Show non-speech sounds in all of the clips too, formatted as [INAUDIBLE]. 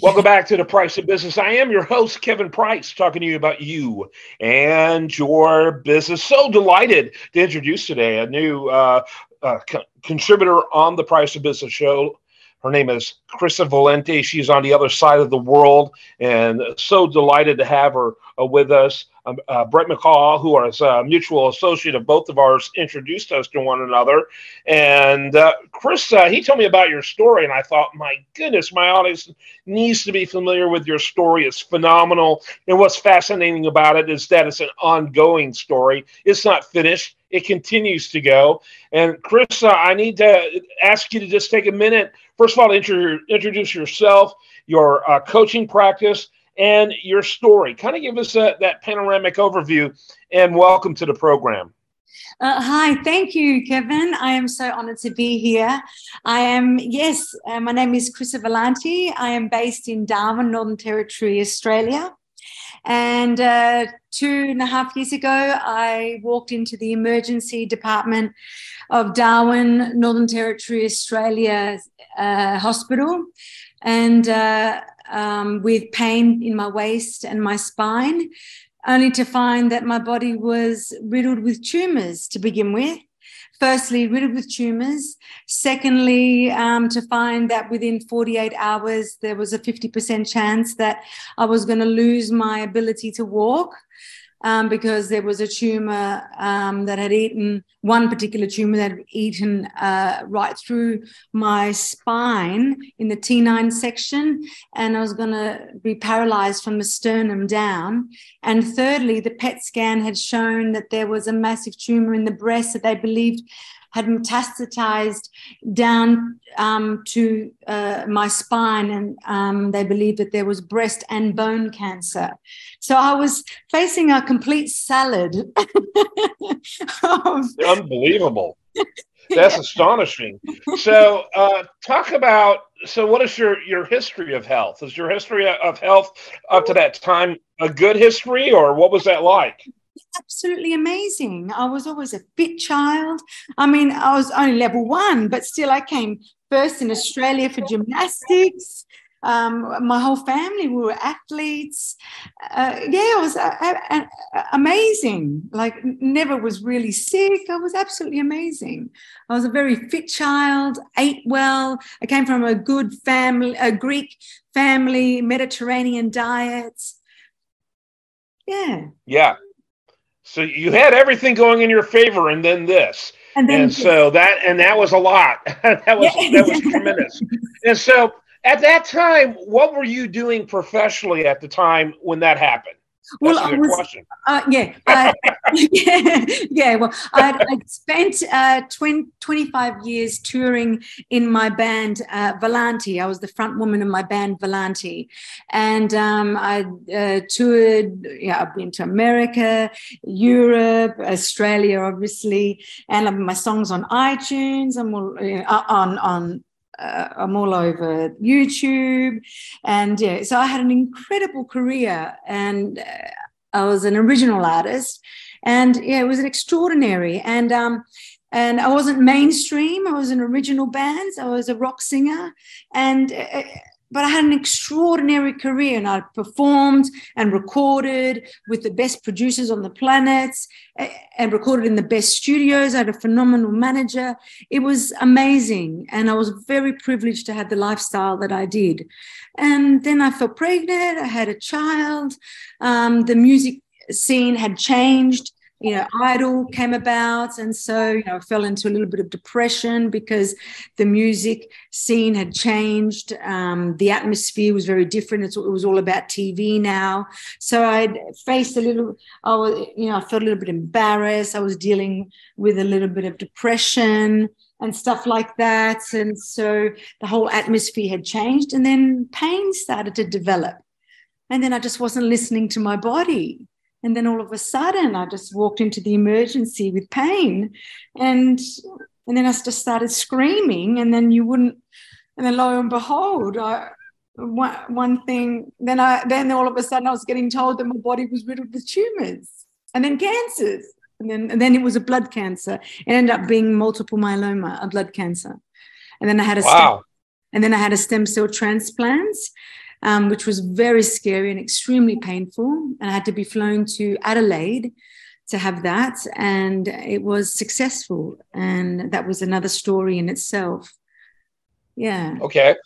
Welcome back to the Price of Business. I am your host, Kevin Price, talking to you about you and your business. So delighted to introduce today a new uh, uh, co- contributor on the Price of Business show. Her name is Krista Valanti. She's on the other side of the world, and so delighted to have her uh, with us. Um, uh, Brett McCall, who is a mutual associate of both of ours, introduced us to one another. And uh, Chris, uh, he told me about your story, and I thought, my goodness, my audience needs to be familiar with your story. It's phenomenal. And what's fascinating about it is that it's an ongoing story, it's not finished. It continues to go. And Chris, uh, I need to ask you to just take a minute. First of all, intro- introduce yourself, your uh, coaching practice, and your story. Kind of give us a, that panoramic overview and welcome to the program. Uh, hi, thank you, Kevin. I am so honored to be here. I am, yes, uh, my name is Krista Valanti. I am based in Darwin, Northern Territory, Australia. And uh, two and a half years ago, I walked into the emergency department of Darwin, Northern Territory, Australia uh, hospital. And uh, um, with pain in my waist and my spine, only to find that my body was riddled with tumors to begin with. Firstly, riddled with tumors. Secondly, um, to find that within 48 hours, there was a 50% chance that I was going to lose my ability to walk um, because there was a tumor um, that had eaten one particular tumor that had eaten uh, right through my spine in the T9 section, and I was going to be paralyzed from the sternum down. And thirdly, the PET scan had shown that there was a massive tumor in the breast that they believed had metastasized down um, to uh, my spine, and um, they believed that there was breast and bone cancer. So I was facing a complete salad. [LAUGHS] of... Unbelievable. [LAUGHS] That's astonishing. So, uh, talk about. So, what is your your history of health? Is your history of health up to that time a good history, or what was that like? Absolutely amazing. I was always a fit child. I mean, I was only level one, but still, I came first in Australia for gymnastics. Um, my whole family we were athletes. Uh, yeah, it was uh, uh, uh, amazing. Like, never was really sick. I was absolutely amazing. I was a very fit child, ate well. I came from a good family, a Greek family, Mediterranean diet. Yeah. Yeah. So you had everything going in your favor, and then this, and, then and so that and that was a lot. [LAUGHS] that was yeah. that was tremendous. And so at that time, what were you doing professionally at the time when that happened? Well, I was, uh, yeah, uh, yeah, [LAUGHS] yeah. Well, I'd, I'd spent uh, 20, 25 years touring in my band uh, Valanti. I was the front woman in my band Valanti, and um, I uh, toured. Yeah, I've been to America, Europe, Australia, obviously, and my songs on iTunes. I'm all, uh, on on uh, I'm all over YouTube, and yeah, so I had an incredible career, and uh, I was an original artist, and yeah, it was an extraordinary, and um, and I wasn't mainstream. I was an original band. I was a rock singer, and uh, but I had an extraordinary career and I performed and recorded with the best producers on the planet and recorded in the best studios. I had a phenomenal manager. It was amazing. And I was very privileged to have the lifestyle that I did. And then I fell pregnant, I had a child. Um, the music scene had changed you know, Idol came about. And so, you know, I fell into a little bit of depression because the music scene had changed. Um, the atmosphere was very different. It's, it was all about TV now. So I'd faced a little, I was, you know, I felt a little bit embarrassed. I was dealing with a little bit of depression and stuff like that. And so the whole atmosphere had changed. And then pain started to develop. And then I just wasn't listening to my body and then all of a sudden, I just walked into the emergency with pain. And and then I just started screaming. And then you wouldn't, and then lo and behold, I, one, one thing, then I then all of a sudden I was getting told that my body was riddled with tumors and then cancers. And then, and then it was a blood cancer. It ended up being multiple myeloma, a blood cancer. And then I had a wow. stem, and then I had a stem cell transplant um, which was very scary and extremely painful. And I had to be flown to Adelaide to have that. And it was successful. And that was another story in itself. Yeah. Okay.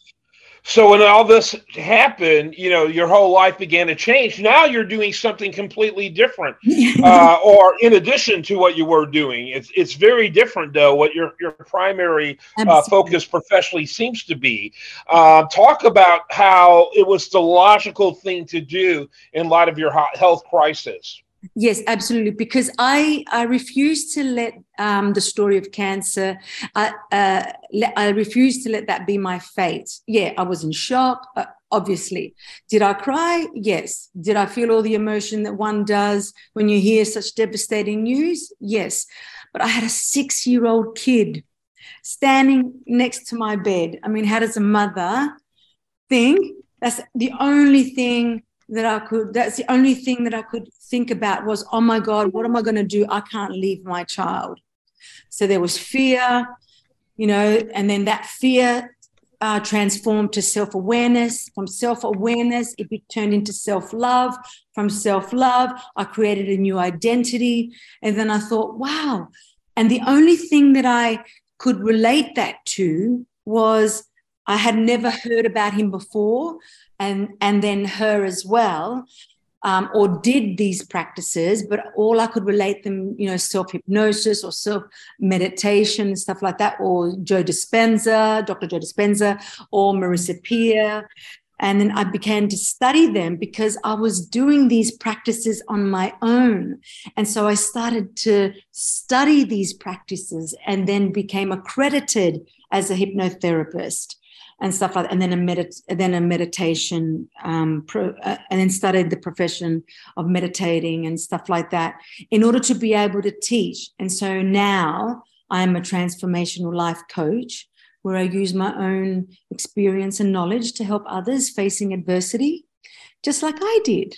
So when all this happened, you know, your whole life began to change. Now you're doing something completely different, [LAUGHS] uh, or in addition to what you were doing. It's it's very different, though. What your your primary uh, focus professionally seems to be. Uh, talk about how it was the logical thing to do in light of your health crisis. Yes, absolutely. Because I I refuse to let um, the story of cancer. I uh, let, I refuse to let that be my fate. Yeah, I was in shock. Uh, obviously, did I cry? Yes. Did I feel all the emotion that one does when you hear such devastating news? Yes. But I had a six year old kid standing next to my bed. I mean, how does a mother think? That's the only thing that I could, that's the only thing that I could think about was, oh my God, what am I going to do? I can't leave my child. So there was fear, you know, and then that fear uh, transformed to self awareness. From self awareness, it turned into self love. From self love, I created a new identity. And then I thought, wow. And the only thing that I could relate that to was I had never heard about him before and and then her as well um, or did these practices but all i could relate them you know self hypnosis or self meditation stuff like that or joe dispenza dr joe dispenza or marissa peer and then I began to study them because I was doing these practices on my own. And so I started to study these practices and then became accredited as a hypnotherapist and stuff like that. And then a medit- then a meditation, um, pro- uh, and then studied the profession of meditating and stuff like that in order to be able to teach. And so now I am a transformational life coach where I use my own experience and knowledge to help others facing adversity, just like I did.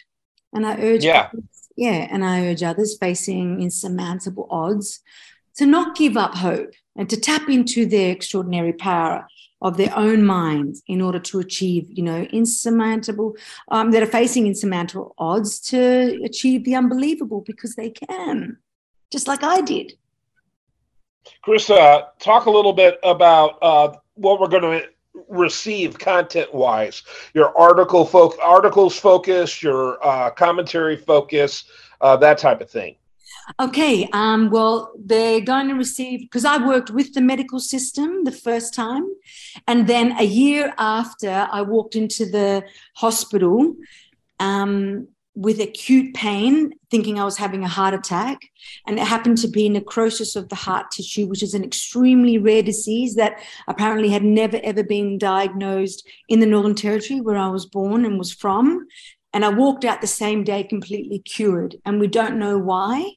And I urge, yeah, others, yeah, and I urge others facing insurmountable odds to not give up hope and to tap into their extraordinary power of their own minds in order to achieve, you know, insurmountable, um, that are facing insurmountable odds to achieve the unbelievable because they can, just like I did. Krista, talk a little bit about uh, what we're going to receive content wise your article fo- articles focus your uh, commentary focus uh, that type of thing Okay, um, well, they're going to receive because I worked with the medical system the first time, and then a year after, I walked into the hospital um, with acute pain, thinking I was having a heart attack, and it happened to be necrosis of the heart tissue, which is an extremely rare disease that apparently had never ever been diagnosed in the Northern Territory, where I was born and was from. And I walked out the same day completely cured, and we don't know why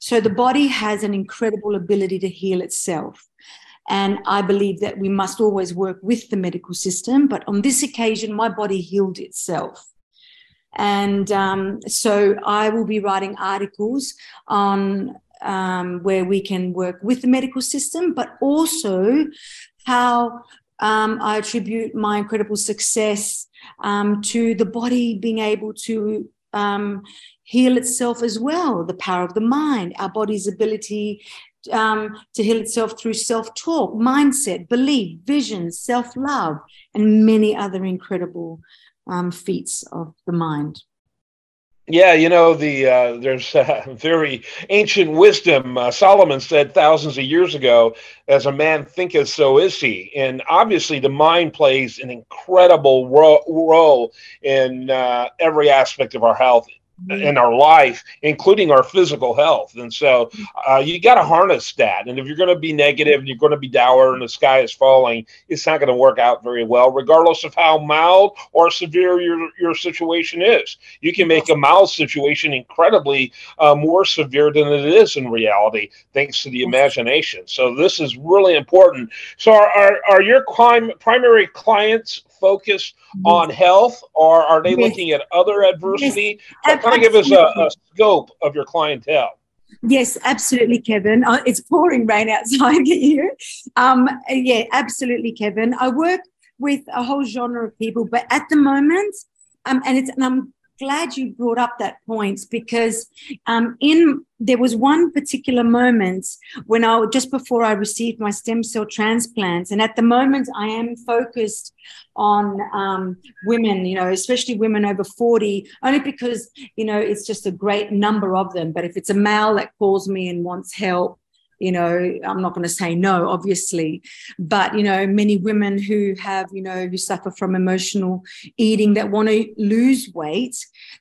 so the body has an incredible ability to heal itself. And I believe that we must always work with the medical system. But on this occasion, my body healed itself. And um, so I will be writing articles on um, where we can work with the medical system, but also how um, I attribute my incredible success um, to the body being able to um, heal itself as well the power of the mind, our body's ability um, to heal itself through self talk, mindset, belief, vision, self love, and many other incredible um, feats of the mind. Yeah, you know the uh, there's uh, [LAUGHS] very ancient wisdom. Uh, Solomon said thousands of years ago, "As a man thinketh, so is he." And obviously, the mind plays an incredible ro- role in uh, every aspect of our health in our life, including our physical health. And so uh, you got to harness that. And if you're going to be negative and you're going to be dour and the sky is falling, it's not going to work out very well, regardless of how mild or severe your, your situation is. You can make a mild situation incredibly uh, more severe than it is in reality, thanks to the imagination. So this is really important. So are, are, are your clim- primary clients focused on health, or are they yes. looking at other adversity? Yes. Kind of give us a, a, scope of your clientele. Yes, absolutely, Kevin. Uh, it's pouring rain outside [LAUGHS] here. Um, yeah, absolutely, Kevin. I work with a whole genre of people, but at the moment, um, and it's and I'm glad you brought up that point because um, in there was one particular moment when I just before I received my stem cell transplants, and at the moment I am focused on um, women, you know, especially women over forty, only because you know it's just a great number of them. But if it's a male that calls me and wants help, you know i'm not going to say no obviously but you know many women who have you know who suffer from emotional eating that want to lose weight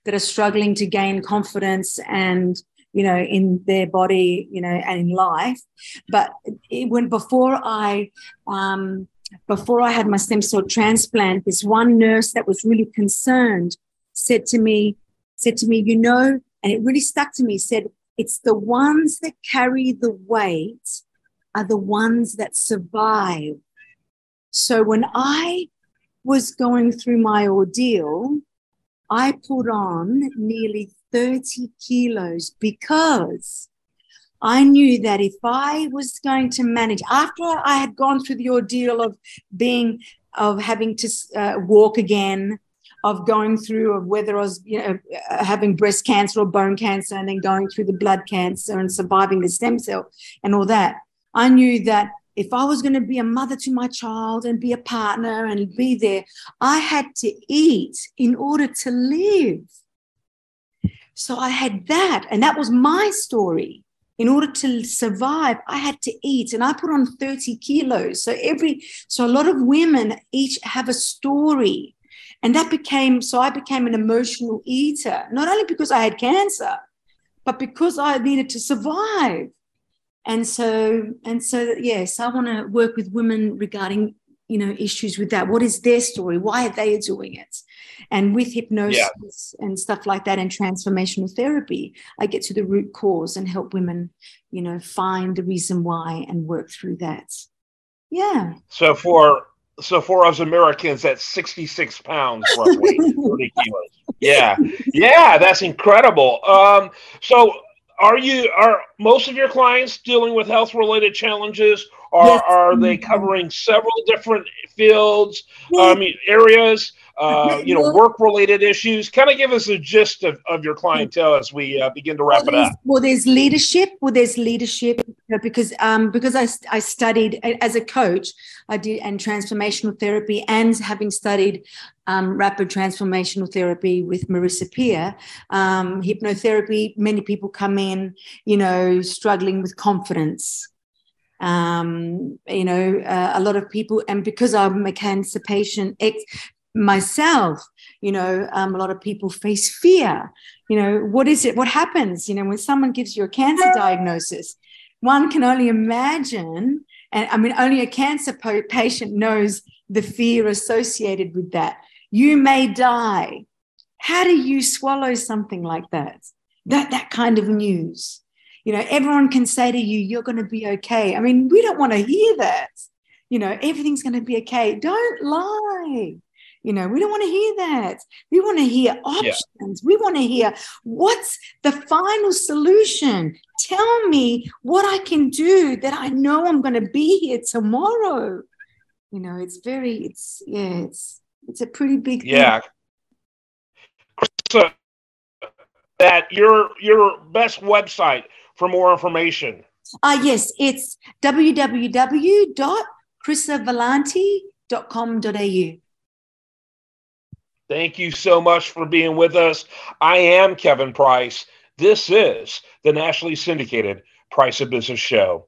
that are struggling to gain confidence and you know in their body you know and in life. But it, when before i um before i had my stem cell transplant this one nurse that was really concerned said to me said to me you know and it really stuck to me said it's the ones that carry the weight are the ones that survive. So when I was going through my ordeal, I put on nearly 30 kilos because I knew that if I was going to manage, after I had gone through the ordeal of being, of having to uh, walk again, of going through of whether I was you know uh, having breast cancer or bone cancer and then going through the blood cancer and surviving the stem cell and all that. I knew that if I was going to be a mother to my child and be a partner and be there, I had to eat in order to live. So I had that, and that was my story. In order to survive, I had to eat, and I put on 30 kilos. So every so a lot of women each have a story and that became so I became an emotional eater, not only because I had cancer, but because I needed to survive. And so, and so, yes, I want to work with women regarding, you know, issues with that. What is their story? Why are they doing it? And with hypnosis yeah. and stuff like that and transformational therapy, I get to the root cause and help women, you know, find the reason why and work through that. Yeah. So for so for us Americans, that's 66 pounds roughly, [LAUGHS] 30 kilos. Yeah, yeah, that's incredible. Um, so are you are most of your clients dealing with health related challenges or yes. are they covering several different fields i mean areas uh, you know, work related issues. Kind of give us a gist of, of your clientele as we uh, begin to wrap it up. Well, there's leadership. Well, there's leadership because um, because I, I studied as a coach, I did and transformational therapy, and having studied um, rapid transformational therapy with Marissa Peer, um, hypnotherapy. Many people come in, you know, struggling with confidence. Um, you know, uh, a lot of people, and because I'm a cancer patient, ex- myself you know um, a lot of people face fear you know what is it what happens you know when someone gives you a cancer diagnosis one can only imagine and i mean only a cancer patient knows the fear associated with that. You may die. How do you swallow something like that? That that kind of news. You know everyone can say to you you're going to be okay. I mean we don't want to hear that. You know everything's going to be okay. Don't lie you know, we don't want to hear that. We want to hear options. Yeah. We want to hear what's the final solution. Tell me what I can do that I know I'm going to be here tomorrow. You know, it's very, it's, yeah, it's, it's a pretty big yeah. So that your your best website for more information. Uh, yes, it's www.chrissavalanti.com.au. Thank you so much for being with us. I am Kevin Price. This is the nationally syndicated Price of Business Show.